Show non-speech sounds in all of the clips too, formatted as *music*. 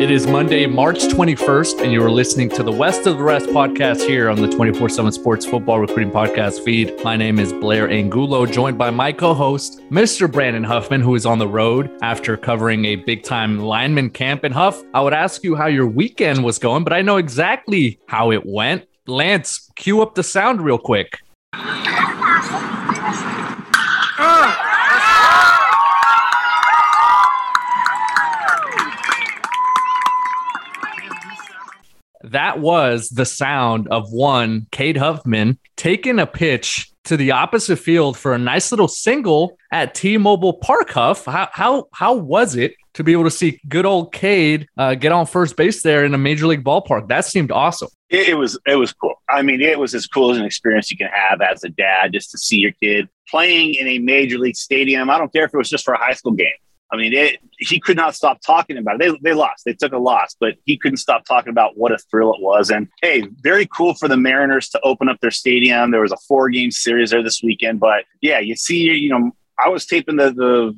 It is Monday, March 21st, and you are listening to the West of the Rest podcast here on the 24 7 Sports Football Recruiting Podcast feed. My name is Blair Angulo, joined by my co host, Mr. Brandon Huffman, who is on the road after covering a big time lineman camp. And Huff, I would ask you how your weekend was going, but I know exactly how it went. Lance, cue up the sound real quick. That was the sound of one Cade Huffman taking a pitch to the opposite field for a nice little single at T-Mobile Park. Huff, how how how was it to be able to see good old Cade uh, get on first base there in a major league ballpark? That seemed awesome. It, it was it was cool. I mean, it was as cool as an experience you can have as a dad, just to see your kid playing in a major league stadium. I don't care if it was just for a high school game. I mean, it, he could not stop talking about it. They, they lost. They took a loss, but he couldn't stop talking about what a thrill it was. And hey, very cool for the Mariners to open up their stadium. There was a four game series there this weekend. But yeah, you see, you know, I was taping the, the,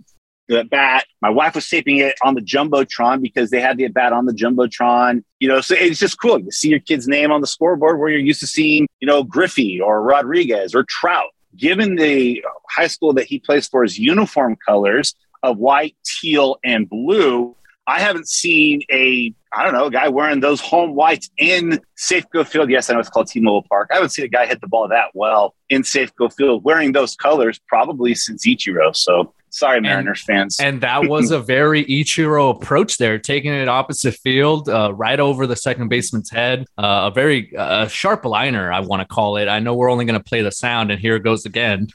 the bat. My wife was taping it on the Jumbotron because they had the bat on the Jumbotron. You know, so it's just cool. You see your kid's name on the scoreboard where you're used to seeing, you know, Griffey or Rodriguez or Trout. Given the high school that he plays for his uniform colors, of white, teal, and blue. I haven't seen a, I don't know, a guy wearing those home whites in Safeco Field. Yes, I know it's called T-Mobile Park. I haven't seen a guy hit the ball that well in Safeco Field wearing those colors probably since Ichiro. So sorry, Mariners and, fans. And that *laughs* was a very Ichiro approach there, taking it opposite field, uh, right over the second baseman's head. Uh, a very uh, sharp liner, I want to call it. I know we're only going to play the sound, and here it goes again.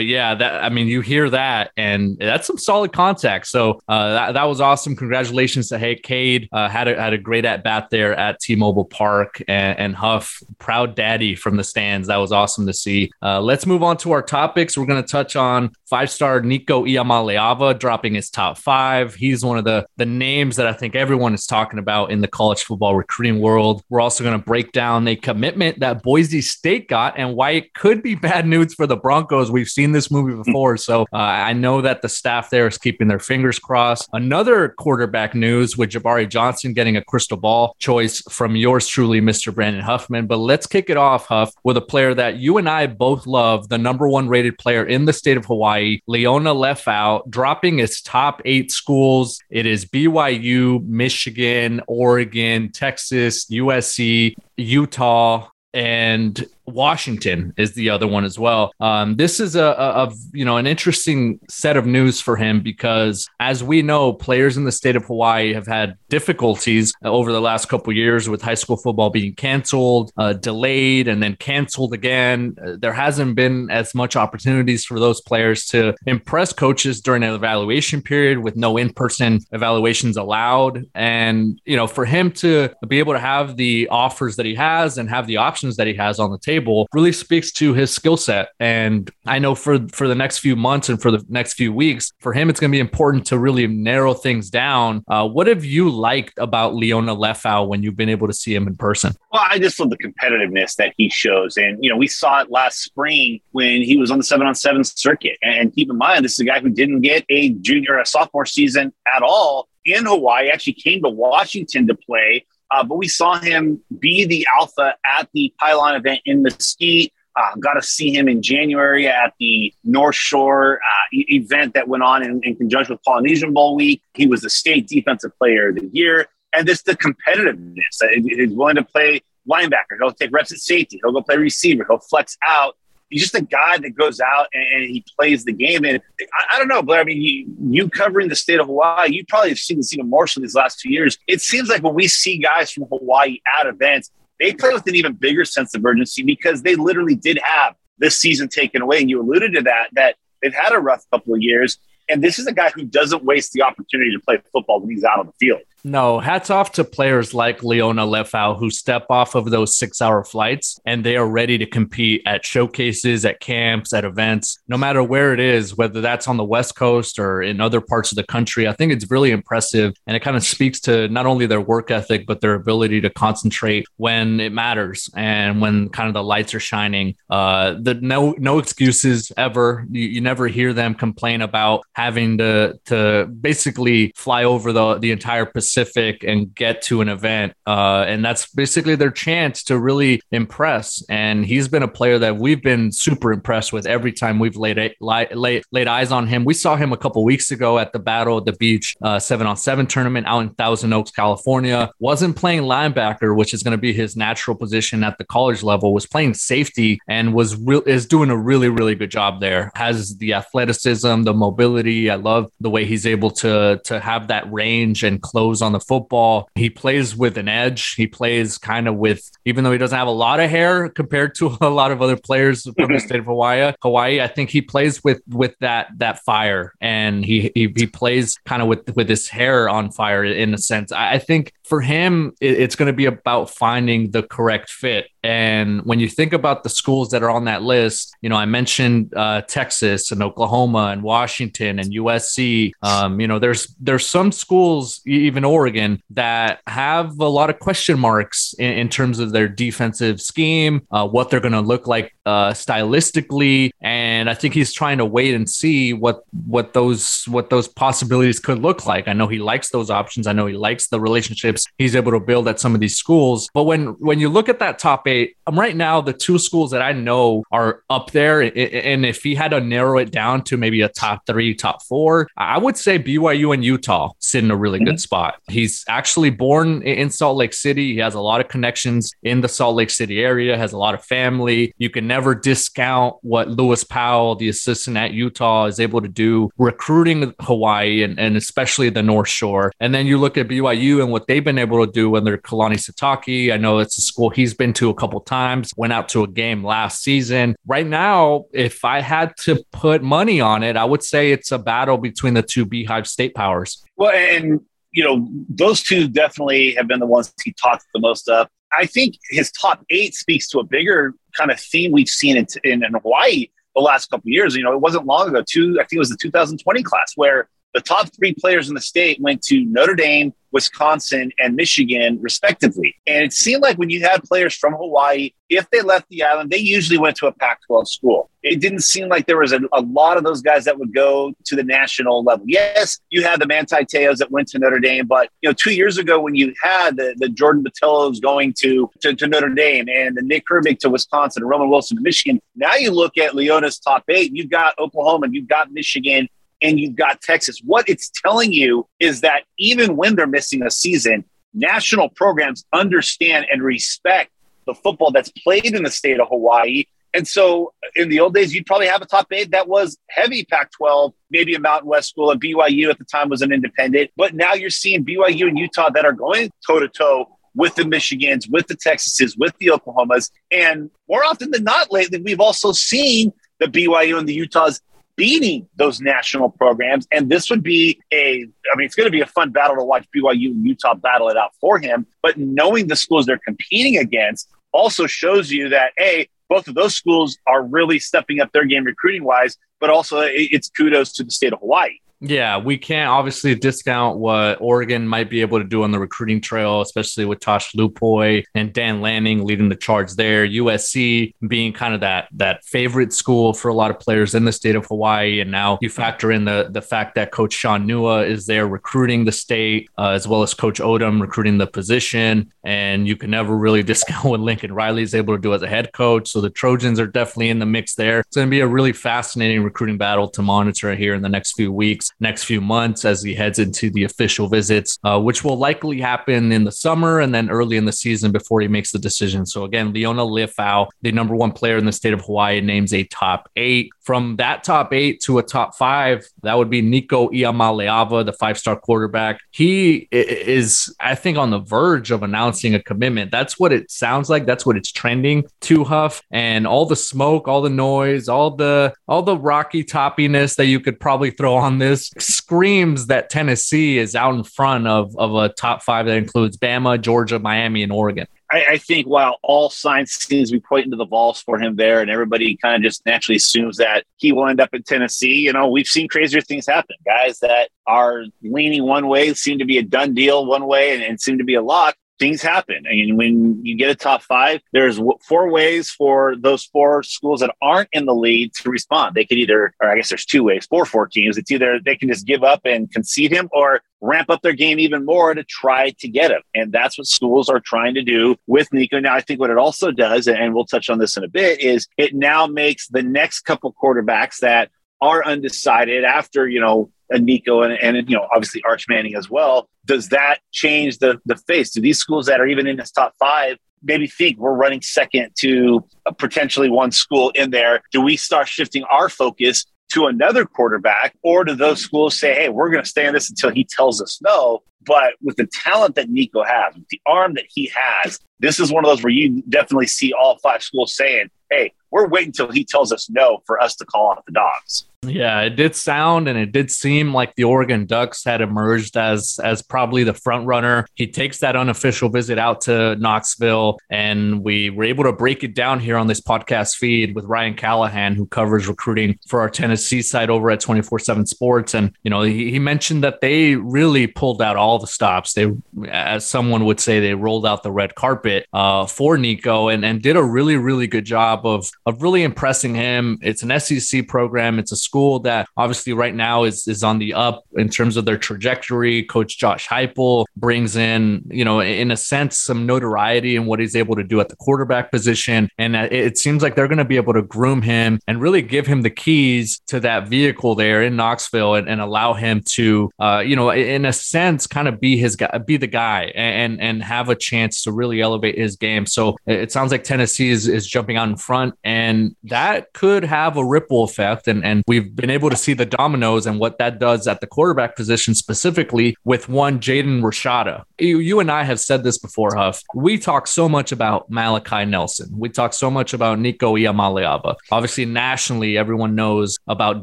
But yeah, that I mean, you hear that, and that's some solid contact. So uh, that, that was awesome. Congratulations to Hey Cade. Uh, had a had a great at bat there at T-Mobile Park, and, and, Huff, proud daddy from the stands. That was awesome to see. Uh, let's move on to our topics. We're going to touch on five star Nico Iamaleava dropping his top five. He's one of the the names that I think everyone is talking about in the college football recruiting world. We're also going to break down a commitment that Boise State got and why it could be *laughs* bad news for the Broncos. We've seen seen this movie before, so uh, I know that the staff there is keeping their fingers crossed. Another quarterback news with Jabari Johnson getting a crystal ball choice from yours truly, Mr. Brandon Huffman. But let's kick it off, Huff, with a player that you and I both love, the number one rated player in the state of Hawaii, Liona Lefau, dropping its top eight schools. It is BYU, Michigan, Oregon, Texas, USC, Utah, and Washington is the other one as well. Um, this is a, a, a, you know an interesting set of news for him because, as we know, players in the state of Hawaii have had difficulties over the last couple years with high school football being canceled, uh, delayed, and then canceled again. Uh, there hasn't been as much opportunities for those players to impress coaches during an evaluation period with no in-person evaluations allowed, and you know for him to be able to have the offers that he has and have the options that he has on the table table really speaks to his skill set. And I know for for the next few months and for the next few weeks, for him, it's going to be important to really narrow things down. Uh, what have you liked about Liona Lefau when you've been able to see him in person? Well, I just love the competitiveness that he shows. And, you know, we saw it last spring when he was on the seven on seven circuit. And keep in mind, this is a guy who didn't get a junior, a sophomore season at all in Hawaii, actually came to Washington to play uh, but we saw him be the alpha at the Pylon event in Mesquite. Uh, got to see him in January at the North Shore uh, e- event that went on in, in, conjunction with Polynesian Bowl week. He was the state defensive player of the year. And this the competitiveness. Uh, he's willing to play linebacker. He'll take reps at safety. He'll go play receiver. He'll flex out. He's just a guy that goes out and, and he plays the game. And I, I don't know, but I mean, you, you, covering the state of Hawaii, you probably have seen this even more so these last two years. It seems like when we see guys from Hawaii at events, they play with an even bigger sense of urgency because they literally did have this season taken away. And you alluded to that, that they've had a rough couple of years. And this is a guy who doesn't waste the opportunity to play football when he's out on the field. No, hats off to players like Liona Lefau who step off of those six hour flights and they are ready to compete at showcases, at camps, at events, no matter where it is, whether that's on the West Coast or in other parts of the country. I think it's really impressive. And it kind of speaks to not only their work ethic, but their ability to concentrate when it matters and when kind of the lights are shining. Uh, the no, no excuses ever. You, you never hear them complain about having to, to basically fly over the, the entire Pacific And get to an event. Uh, and that's basically their chance to really impress. And he's been a player that we've been super impressed with every time we've laid laid, laid, eyes on him. We saw him a couple weeks ago at the Battle at the Beach uh, seven on seven tournament out in Thousand Oaks, California. Wasn't playing linebacker, which is going to be his natural position at the college level. Was playing safety and was real is doing a really really good job there. Has the athleticism, the mobility. I love the way he's able to to have that range and close on the football. He plays with an edge. He plays kind of with, even though he doesn't have a lot of hair compared to *laughs* a lot of other players from the state of Hawaii. Hawaii, I think he plays with with that that fire, and he he, he plays kind of with with his hair on fire in a sense. I, I think for him, it's going to be about finding the correct fit. And when you think about the schools that are on that list, you know, I mentioned uh, Texas and Oklahoma and Washington and USC. Um, you know, there's there's some schools, even Oregon, that have a lot of question marks in, in terms of their defensive scheme, uh, what they're going to look like uh, stylistically, and I think he's trying to wait and see what what those what those possibilities could look like. I know he likes those options. I know he likes the relationships relationships he's able to build at some of these schools. But when when you look at that top eight, um, right now the two schools that I know are up there, and if he had to narrow it down to maybe a top three, top four, I would say BYU and Utah sit in a really good mm-hmm. spot. He's actually born in Salt Lake City. He has a lot of connections in the Salt Lake City area. Has a lot of family. You can never discount what Lewis Powell, the assistant at Utah, is able to do recruiting Hawaii and, and especially the North Shore. And then you look at BYU and what they've been been able to do under Kalani Sitake. I know it's a school he's been to a couple times, went out to a game last season. Right now, if I had to put money on it, I would say it's a battle between the two Beehive State powers. Well, and you know, those two definitely have been the ones he talked the most of. I think his top eight speaks to a bigger kind of theme we've seen in, in, in Hawaii the last couple years. You know, it wasn't long ago, two, I think it was the 2020 class where the top three players in the state went to Notre Dame, Wisconsin, and Michigan, respectively. And it seemed like when you had players from Hawaii, if they left the island, they usually went to a Pac 12 school. It didn't seem like there was a, a, lot of those guys that would go to the national level. Yes, you had the Manti Te'os that went to Notre Dame, but you know, two years ago when you had the, the Jordan Botelhos going to, to, to, Notre Dame and the Nick Herbig to Wisconsin, and Roman Wilson to Michigan, now you look at Liona's top eight, you've got Oklahoma, you've got Michigan, and you've got Texas. What it's telling you is that even when they're missing a season, national programs understand and respect the football that's played in the state of Hawaii. And so in the old days, you'd probably have a top eight that was heavy Pac 12, maybe a Mountain West school, and BYU at the time was an independent. But now you're seeing BYU and Utah that are going toe to toe with the Michigans, with the Texases, with the Oklahomas. And more often than not lately, we've also seen the BYU and the Utahs beating those national programs. And this would be a, I mean, it's going to be a fun battle to watch BYU and Utah battle it out for him. But knowing the schools they're competing against also shows you that, A, both of those schools are really stepping up their game recruiting wise, but also it's kudos to the state of Hawaii. Yeah, we can't obviously discount what Oregon might be able to do on the recruiting trail, especially with Tosh Lupoi and Dan Lanning leading the charge there. USC being kind of that that favorite school for a lot of players in the state of Hawaii, and now you factor in the the fact that Coach Shaun Nua is there recruiting the state, uh, as well as Coach Odom recruiting the position, and you can never really *laughs* discount what Lincoln Riley is able to do as a head coach. So the Trojans are definitely in the mix there. It's going to be a really fascinating recruiting battle to monitor here in the next few weeks. Next few months as he heads into the official visits, uh, which will likely happen in the summer and then early in the season before he makes the decision. So again, Liona Lefau, the number one player in the state of Hawaii, names a top eight. From that top eight to a top five, that would be Nico Iamaleava, the five-star quarterback. He is, I think, on the verge of announcing a commitment. That's what it sounds like. That's what it's trending to Huff. And all the smoke, all the noise, all the all the rocky toppiness that you could probably throw on this screams that Tennessee is out in front of, of a top five that includes Bama, Georgia, Miami, and Oregon. I, I, think while all signs seem to be pointing to the Vols for him there, and everybody kind of just naturally assumes that he will end up in Tennessee, you know, we've seen crazier things happen. Guys that are leaning one way seem to be a done deal one way and, and seem to be a lock things happen. And when you get a top five, there's four ways for those four schools that aren't in the lead to respond. They could either, or I guess there's two ways, four, four teams. It's either they can just give up and concede him or ramp up their game even more to try to get him. And that's what schools are trying to do with Nico. Now, I think what it also does, and we'll touch on this in a bit, is it now makes the next couple quarterbacks that are undecided after, you know, and Nico and, and you know obviously Arch Manning as well. Does that change the the face? Do these schools that are even in this top five maybe think we're running second to potentially one school in there? Do we start shifting our focus to another quarterback, or do those schools say, "Hey, we're going to stay on this until he tells us no"? But with the talent that Nico has, with the arm that he has, this is one of those where you definitely see all five schools saying, "Hey, we're waiting until he tells us no for us to call out the dogs." Yeah, it did sound and it did seem like the Oregon Ducks had emerged as as probably the front runner. He takes that unofficial visit out to Knoxville, and we were able to break it down here on this podcast feed with Ryan Callahan, who covers recruiting for our Tennessee side over at 24/7 Sports. And you know, he, he mentioned that they really pulled out all the stops. They, as someone would say, they rolled out the red carpet uh, for Nico and and did a really really good job of of really impressing him. It's an SEC program. It's a school that obviously right now is is on the up in terms of their trajectory. Coach Josh Heupel brings in, you know, in a sense, some notoriety in what he's able to do at the quarterback position, and it seems like they're going to be able to groom him and really give him the keys to that vehicle there in Knoxville and, and allow him to, uh, you know, in a sense, kind of be his guy, be the guy, and and have a chance to really elevate his game. So it sounds like Tennessee is, is jumping out in front, and that could have a ripple effect. And and we we've been able to see the dominoes and what that does at the quarterback position specifically with one Jaden Rashada. You, you and I have said this before, Huff. We talk so much about Malachi Nelson. We talk so much about Nico Iamaleava. Obviously, nationally, everyone knows about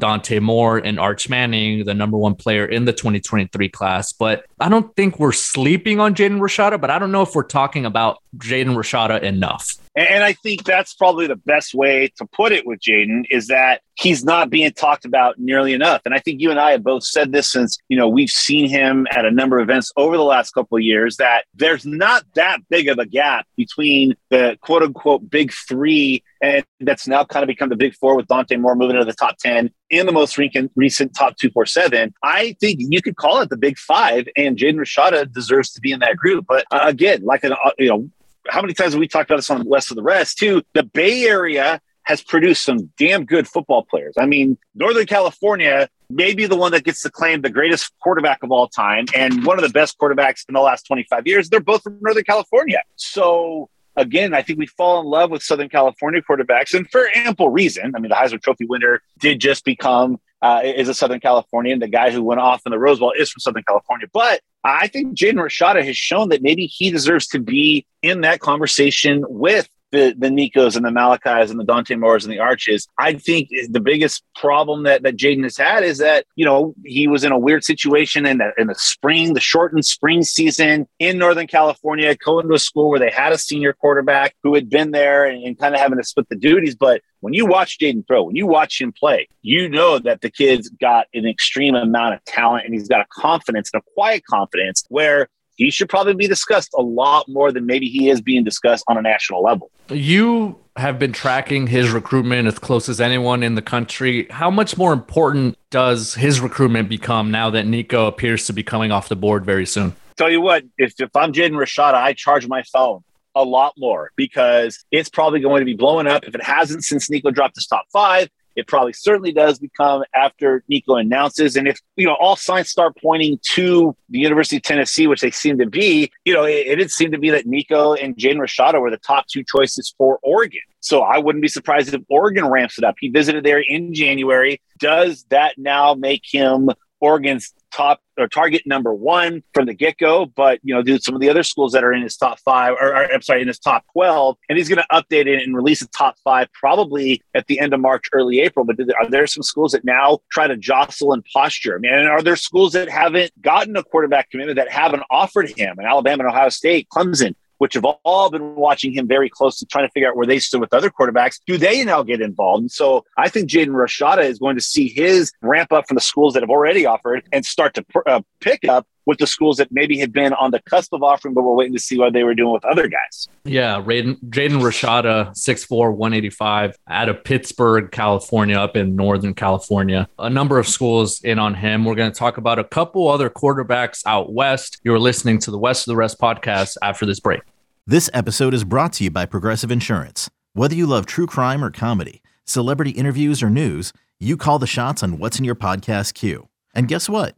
Dante Moore and Arch Manning, the number one player in the 2023 class. But I don't think we're sleeping on Jaden Rashada, but I don't know if we're talking about Jaden Rashada enough. And I think that's probably the best way to put it with Jaden is that he's not being talked about nearly enough. And I think you and I have both said this since, you know, we've seen him at a number of events over the last couple of years that there's not that big of a gap between the quote unquote big three and that's now kind of become the big four with Dante Moore moving into the top 10 in the most recent, top 247. I think you could call it the big five, and Jaden Rashada deserves to be in that group. But uh, again, like an, uh, you know, how many times have we talked about this on West of the Rest too? The Bay Area has produced some damn good football players. I mean, Northern California may be the one that gets to claim the greatest quarterback of all time and one of the best quarterbacks in the last 25 years. They're both from Northern California. So again, I think we fall in love with Southern California quarterbacks, and for ample reason. I mean, the Heisman Trophy winner did just become uh, is a Southern Californian. The guy who went off in the Rose Bowl is from Southern California. But I think Jaden Rashada has shown that maybe he deserves to be in that conversation with the the Nikos and the Malachis and the Dante Moores and the Arches. I think the biggest problem that that Jaden has had is that you know he was in a weird situation in the in the spring, the shortened spring season in Northern California, going to a school where they had a senior quarterback who had been there and, and kind of having to split the duties. But when you watch Jaden throw, when you watch him play, you know that the kid's got an extreme amount of talent and he's got a confidence and a quiet confidence where he should probably be discussed a lot more than maybe he is being discussed on a national level. You have been tracking his recruitment as close as anyone in the country. How much more important does his recruitment become now that Nico appears to be coming off the board very soon? Tell you what, if, if I'm Jaden Rashada, I charge my phone a lot more because it's probably going to be blowing up. If it hasn't since Nico dropped his top five, It probably certainly does become after Nico announces. And if, you know, all signs start pointing to the University of Tennessee, which they seem to be, you know, it, it did seem to be that Nico and Jaden Rashada were the top two choices for Oregon. So I wouldn't be surprised if Oregon ramps it up. He visited there in January. Does that now make him Oregon's top or target number one from the get go. But you know, do some of the other schools that are in his top five, or, or I'm sorry, in his top twelve, and he's going to update it and release a top five probably at the end of March, early April. But are there some schools that now try to jostle and posture? I mean, are there schools that haven't gotten a quarterback commitment that haven't offered him? And Alabama and Ohio State, Clemson, which have all been watching him very closely, trying to figure out where they stood with other quarterbacks. Do they now get involved? And so I think Jaden Rashada is going to see his ramp up from the schools that have already offered and start to uh, pick up with the schools that maybe had been on the cusp of offering, but we're waiting to see what they were doing with other guys. Yeah, Jaden Rashada, 6'4, 185, out of Pittsburgh, California, up in Northern California. A number of schools in on him. We're going to talk about a couple other quarterbacks out west. You're listening to the West of the Rest podcast after this break. This episode is brought to you by Progressive Insurance. Whether you love true crime or comedy, celebrity interviews or news, you call the shots on what's in your podcast queue. And guess what?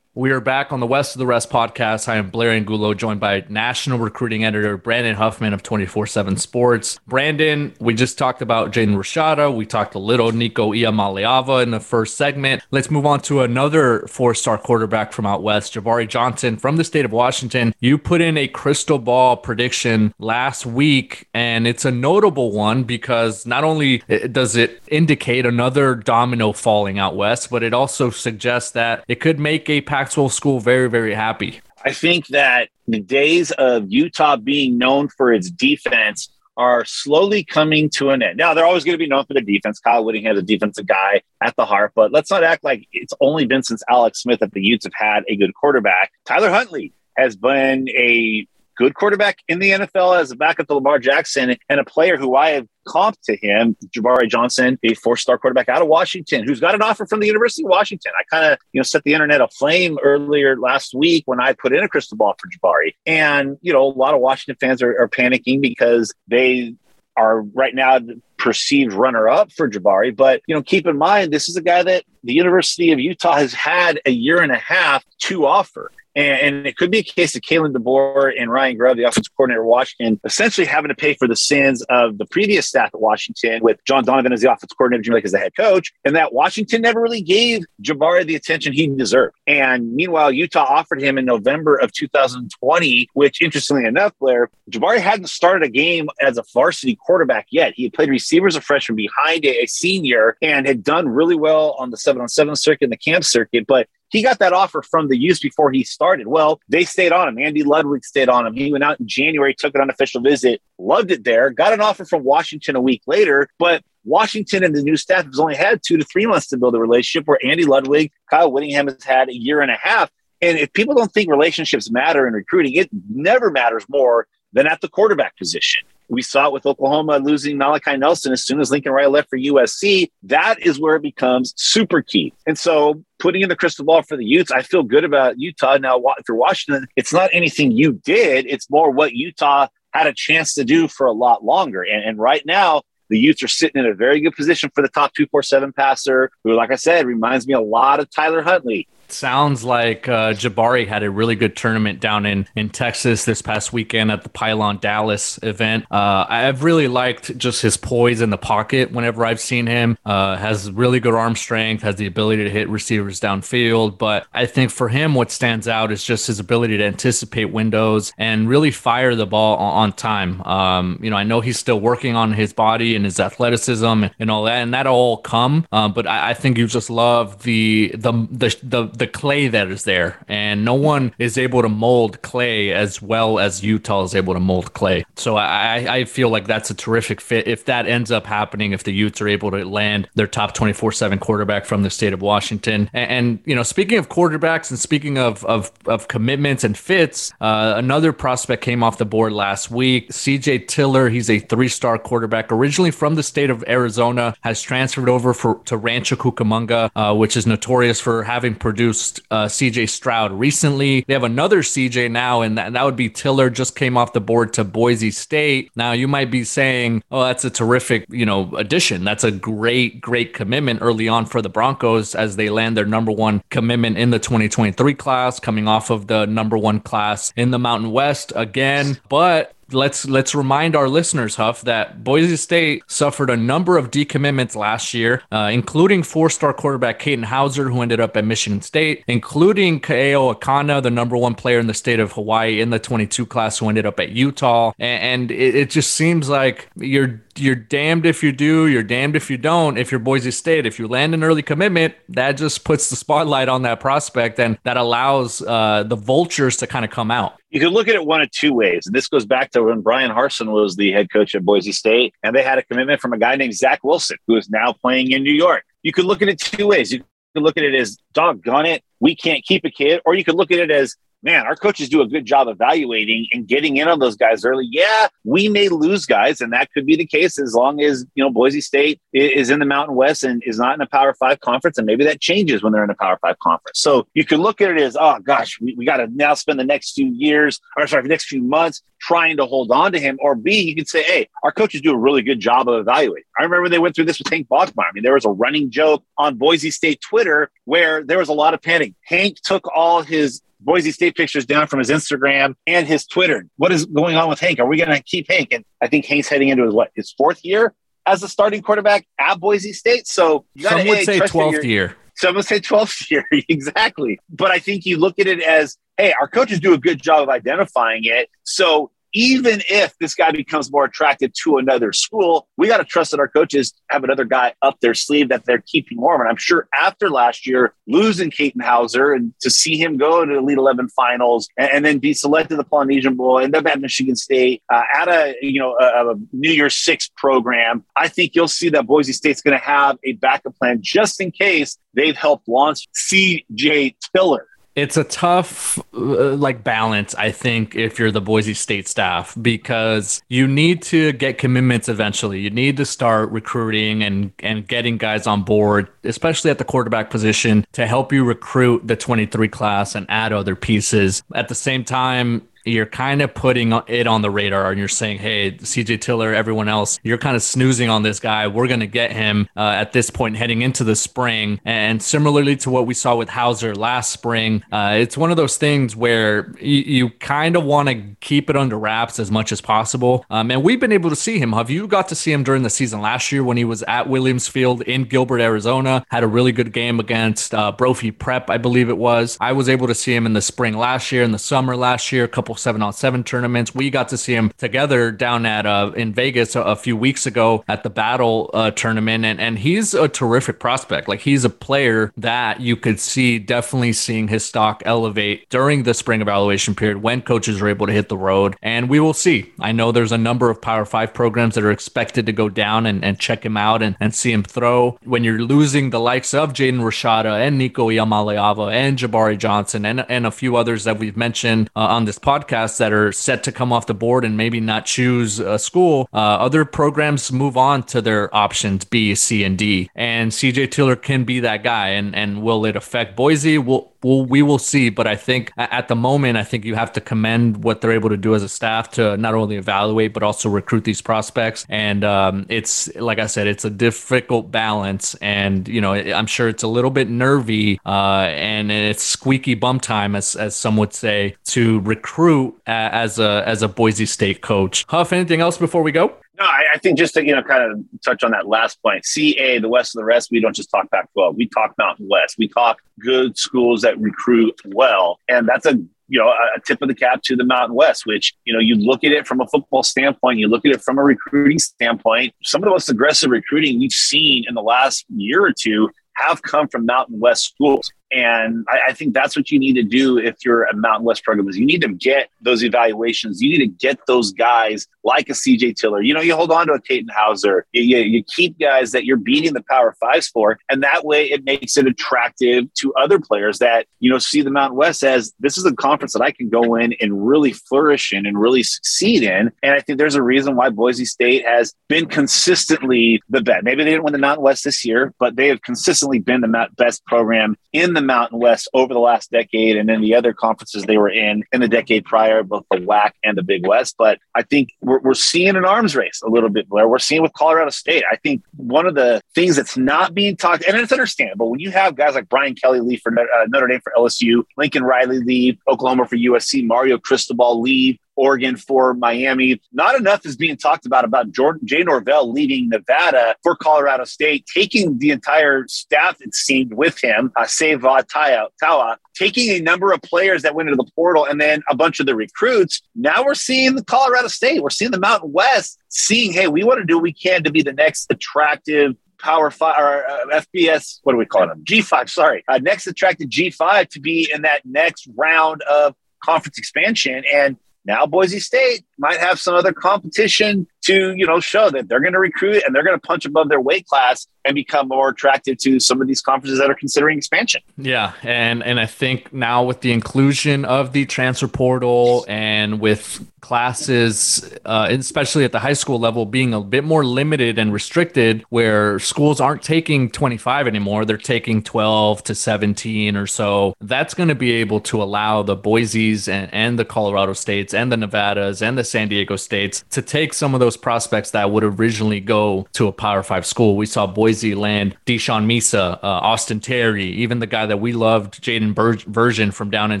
We are back on the West of the Rest podcast. I am Blair Angulo, joined by national recruiting editor Brandon Huffman of 24 7 Sports. Brandon, we just talked about Jaden Rashada. We talked a little Nico Iamaleava in the first segment. Let's move on to another four star quarterback from out West, Jabari Johnson from the state of Washington. You put in a crystal ball prediction last week, and it's a notable one because not only does it indicate another domino falling out West, but it also suggests that it could make a pack Pac-12 school very, very happy? I think that the days of Utah being known for its defense are slowly coming to an end. Now, they're always going to be known for their defense. Kyle Whittingham, a defensive guy at the heart, but let's not act like it's only been since Alex Smith that the Utes have had a good quarterback. Tyler Huntley has been a good quarterback in the NFL as a backup to Lamar Jackson and a player who I have comped to him, Jabari Johnson, a four-star quarterback out of Washington, who's got an offer from the University of Washington. I kind of, you know, set the internet aflame earlier last week when I put in a crystal ball for Jabari. And, you know, a lot of Washington fans are, are panicking because they are right now perceived runner up for Jabari. But, you know, keep in mind, this is a guy that the University of Utah has had a year and a half to offer. And, it could be a case of Kalen DeBoer and Ryan Grubb, the offensive coordinator of Washington, essentially having to pay for the sins of the previous staff at Washington with John Donovan as the offensive coordinator, Jim Lake as the head coach, and that Washington never really gave Jabari the attention he deserved. And meanwhile, Utah offered him in November of 2020, which interestingly enough, Blair, Jabari hadn't started a game as a varsity quarterback yet. He had played receiver as a freshman behind a, a senior and had done really well on the seven on seven circuit and the camp circuit, but he got that offer from the Utes before he started. Well, they stayed on him. Andy Ludwig stayed on him. He went out in January, took an unofficial visit, loved it there, got an offer from Washington a week later, but Washington and the new staff has only had two to three months to build a relationship where Andy Ludwig, Kyle Whittingham has had a year and a half. And if people don't think relationships matter in recruiting, it never matters more than at the quarterback position. We saw it with Oklahoma losing Malachi Nelson as soon as Lincoln Riley left for USC. That is where it becomes super key. And so putting in the crystal ball for the Utes, I feel good about Utah. Now, if you're Washington, it's not anything you did, it's more what Utah had a chance to do for a lot longer. And, and right now, the Utes are sitting in a very good position for the top 247 passer, who, like I said, reminds me a lot of Tyler Huntley. Sounds like uh, Jabari had a really good tournament down in, in Texas this past weekend at the Pylon Dallas event. Uh, I've really liked just his poise in the pocket whenever I've seen him. Uh, has really good arm strength, has the ability to hit receivers downfield. But I think for him, what stands out is just his ability to anticipate windows and really fire the ball on, on time. Um, you know, I know he's still working on his body and his athleticism and, and all that, and that'll all come. Um, but I, I think you just love the, the the the the clay that is there, and no one is able to mold clay as well as Utah is able to mold clay. So I I feel like that's a terrific fit if that ends up happening. If the Utes are able to land their top twenty four seven quarterback from the state of Washington, and, and, you know, speaking of quarterbacks and speaking of of, of commitments and fits, uh, another prospect came off the board last week. C.J. Tiller, he's a three star quarterback originally from the state of Arizona, has transferred over for to Rancho Cucamonga, uh, which is notorious for having produced uh, CJ Stroud recently. They have another CJ now, and that, and that would be Tiller. Just came off the board to Boise State. Now you might be saying, "Oh, that's a terrific, you know, addition. That's a great, great commitment early on for the Broncos as they land their number one commitment in the 2023 class, coming off of the number one class in the Mountain West again." But let's let's remind our listeners, Huff, that Boise State suffered a number of decommitments last year, uh, including four-star quarterback Katin Houser, who ended up at Michigan State, including Ka'eo Akana, the number one player in the state of Hawaii in the 22 class, who ended up at Utah. And, and it, it just seems like you're you're damned if you do, you're damned if you don't. If you're Boise State, if you land an early commitment, that just puts the spotlight on that prospect and that allows uh, the vultures to kind of come out. You could look at it one of two ways. And this goes back to when Brian Harsin was the head coach at Boise State, and they had a commitment from a guy named Zach Wilson, who is now playing in New York. You could look at it two ways. You could look at it as doggone it, we can't keep a kid, or you could look at it as man, our coaches do a good job evaluating and getting in on those guys early. Yeah, we may lose guys, and that could be the case as long as you know Boise State is in the Mountain West and is not in a Power Five conference, and maybe that changes when they're in a Power Five conference. So you can look at it as, oh gosh, we, we got to now spend the next few years, or sorry, next few months trying to hold on to him. Or B, you could say, hey, our coaches do a really good job of evaluating. I remember they went through this with Hank Bachmeier. I mean, there was a running joke on Boise State Twitter where there was a lot of panic. Hank took all his Boise State pictures down from his Instagram and his Twitter. What is going on with Hank? Are we going to keep Hank? And I think Hank's heading into his what his fourth year as a starting quarterback at Boise State. So you some would say twelfth year. Some would say twelfth *laughs* year exactly. But I think you look at it as, hey, our coaches do a good job of identifying it. So even if this guy becomes more attracted to another school, we got to trust that our coaches have another guy up their sleeve that they're keeping warm. And I'm sure after last year, losing Katin Houser and to see him go to the Elite 11 finals and, and then be selected the Polynesian Bowl, end up at Michigan State, uh, at a, you know, a, a New Year's Six program, I think you'll see that Boise State's going to have a backup plan just in case they've helped launch CJ Tiller it's a tough uh, like balance i think if you're the boise state staff because you need to get commitments eventually. You need to start recruiting and and getting guys on board especially at the quarterback position to help you recruit the 23 class and add other pieces. At the same time you're kind of putting it on the radar and you're saying, hey, CJ Tiller, everyone else, you're kind of snoozing on this guy. We're going to get him uh, at this point heading into the spring. And similarly to what we saw with Houser last spring, uh, it's one of those things where you, you kind of want to keep it under wraps as much as possible. Um, and we've been able to see him. Have you got to see him during the season last year when he was at Williams Field in Gilbert, Arizona? Had a really good game against uh, Brophy Prep, I believe it was. I was able to see him in the spring last year, in the summer last year, a couple couple seven on seven tournaments. We got to see him together down at uh, in Vegas a, a, few weeks ago at the Battle uh, tournament, and and he's a terrific prospect. Like he's a player that you could see definitely seeing his stock elevate during the spring evaluation period when coaches are able to hit the road, and we will see. I know there's a number of Power Five programs that are expected to go down and, and check him out and, and see him throw. When you're losing the likes of Jaden Rashada and Nico Iamaleava and Jabari Johnson and and a few others that we've mentioned uh, on this podcast podcasts that are set to come off the board and maybe not choose a school, uh, other programs move on to their options B, C, and D. And CJ Tiller can be that guy. And and will it affect Boise? Well, we'll, we will see. But I think at the moment, I think you have to commend what they're able to do as a staff to not only evaluate but also recruit these prospects. And um, it's like I said, it's a difficult balance, and you know, I'm sure it's a little bit nervy uh, and it's squeaky bum time, as as some would say, to recruit as a as a Boise State coach. Huff, anything else before we go? No, I, I, think just to you know kind of touch on that last point. CA, the West of the rest, we don't just talk Pac-12. We talk Mountain West. We talk good schools that recruit well, and that's a you know a tip of the cap to the Mountain West. Which you know you look at it from a football standpoint, you look at it from a recruiting standpoint. Some of the most aggressive recruiting we've seen in the last year or two have come from Mountain West schools. And I, I, think that's what you need to do if you're a Mountain West program is you need to get those evaluations. You need to get those guys like a CJ Tiller. You know, you hold on to a Katin Houser. You, you, you keep guys that you're beating the Power Fives for, and that way it makes it attractive to other players that you know see the Mountain West as this is a conference that I can go in and really flourish in and really succeed in. And I think there's a reason why Boise State has been consistently the best. Maybe they didn't win the Mountain West this year, but they have consistently been the best program in the Mountain West over the last decade and in the other conferences they were in in the decade prior, both the WAC and the Big West. But I think we're, we're seeing an arms race a little bit, Blair. We're seeing with Colorado State. I think one of the things that's not being talked, and it's understandable, when you have guys like Brian Kelly leave for uh, Notre Dame for LSU, Lincoln Riley leave, Oklahoma for USC, Mario Cristobal leave, Oregon for Miami. Not enough is being talked about about Jordan Jay Norvell leaving Nevada for Colorado State, taking the entire staff it seemed with him, uh, save Taua, taking a number of players that went into the portal and then a bunch of the recruits. Now we're seeing the Colorado State, we're seeing the Mountain West, seeing hey, we want to do what we can to be the next attractive Power Five or uh, FBS. What do we call them? G five. Sorry, uh, next attracted G five to be in that next round of conference expansion. And now Boise State might have some other competition to, you know, show that they're going to recruit and they're going to punch above their weight class and become more attractive to some of these conferences that are considering expansion. Yeah, and and I think now with the inclusion of the transfer portal and with classes, uh, especially at the high school level, being a bit more limited and restricted, where schools aren't taking 25 anymore, they're taking 12 to 17 or so. That's going to be able to allow the Boise's and, and the Colorado States and the Nevadas and the San Diego States to take some of those prospects that would originally go to a Power Five school. We saw Boise land Deshaun Misa, uh, Austin Terry, even the guy that we loved, Jaden Ber- Version from down in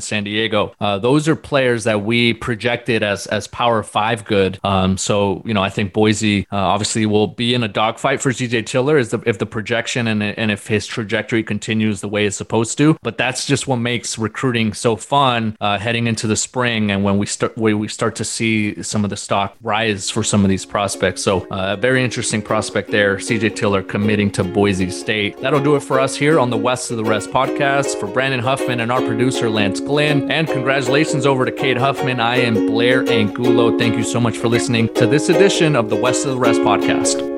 San Diego. Uh, those are players that we projected as as Power Five good. Um, so you know, I think Boise uh, obviously will be in a dogfight for CJ Tiller is the, if the projection and and if his trajectory continues the way it's supposed to. But that's just what makes recruiting so fun uh, heading into the spring and when we start when we start to see some of the stock rise for some of these prospects. So uh, a very interesting prospect there. CJ Tiller committing to Boise State. That'll do it for us here on the West of the Rest podcast. For Brandon Huffman and our producer Lance Glenn, and congratulations over to Cade Huffman. I am Blair Angulo. Thank you so much for listening to this edition of the West of the Rest podcast.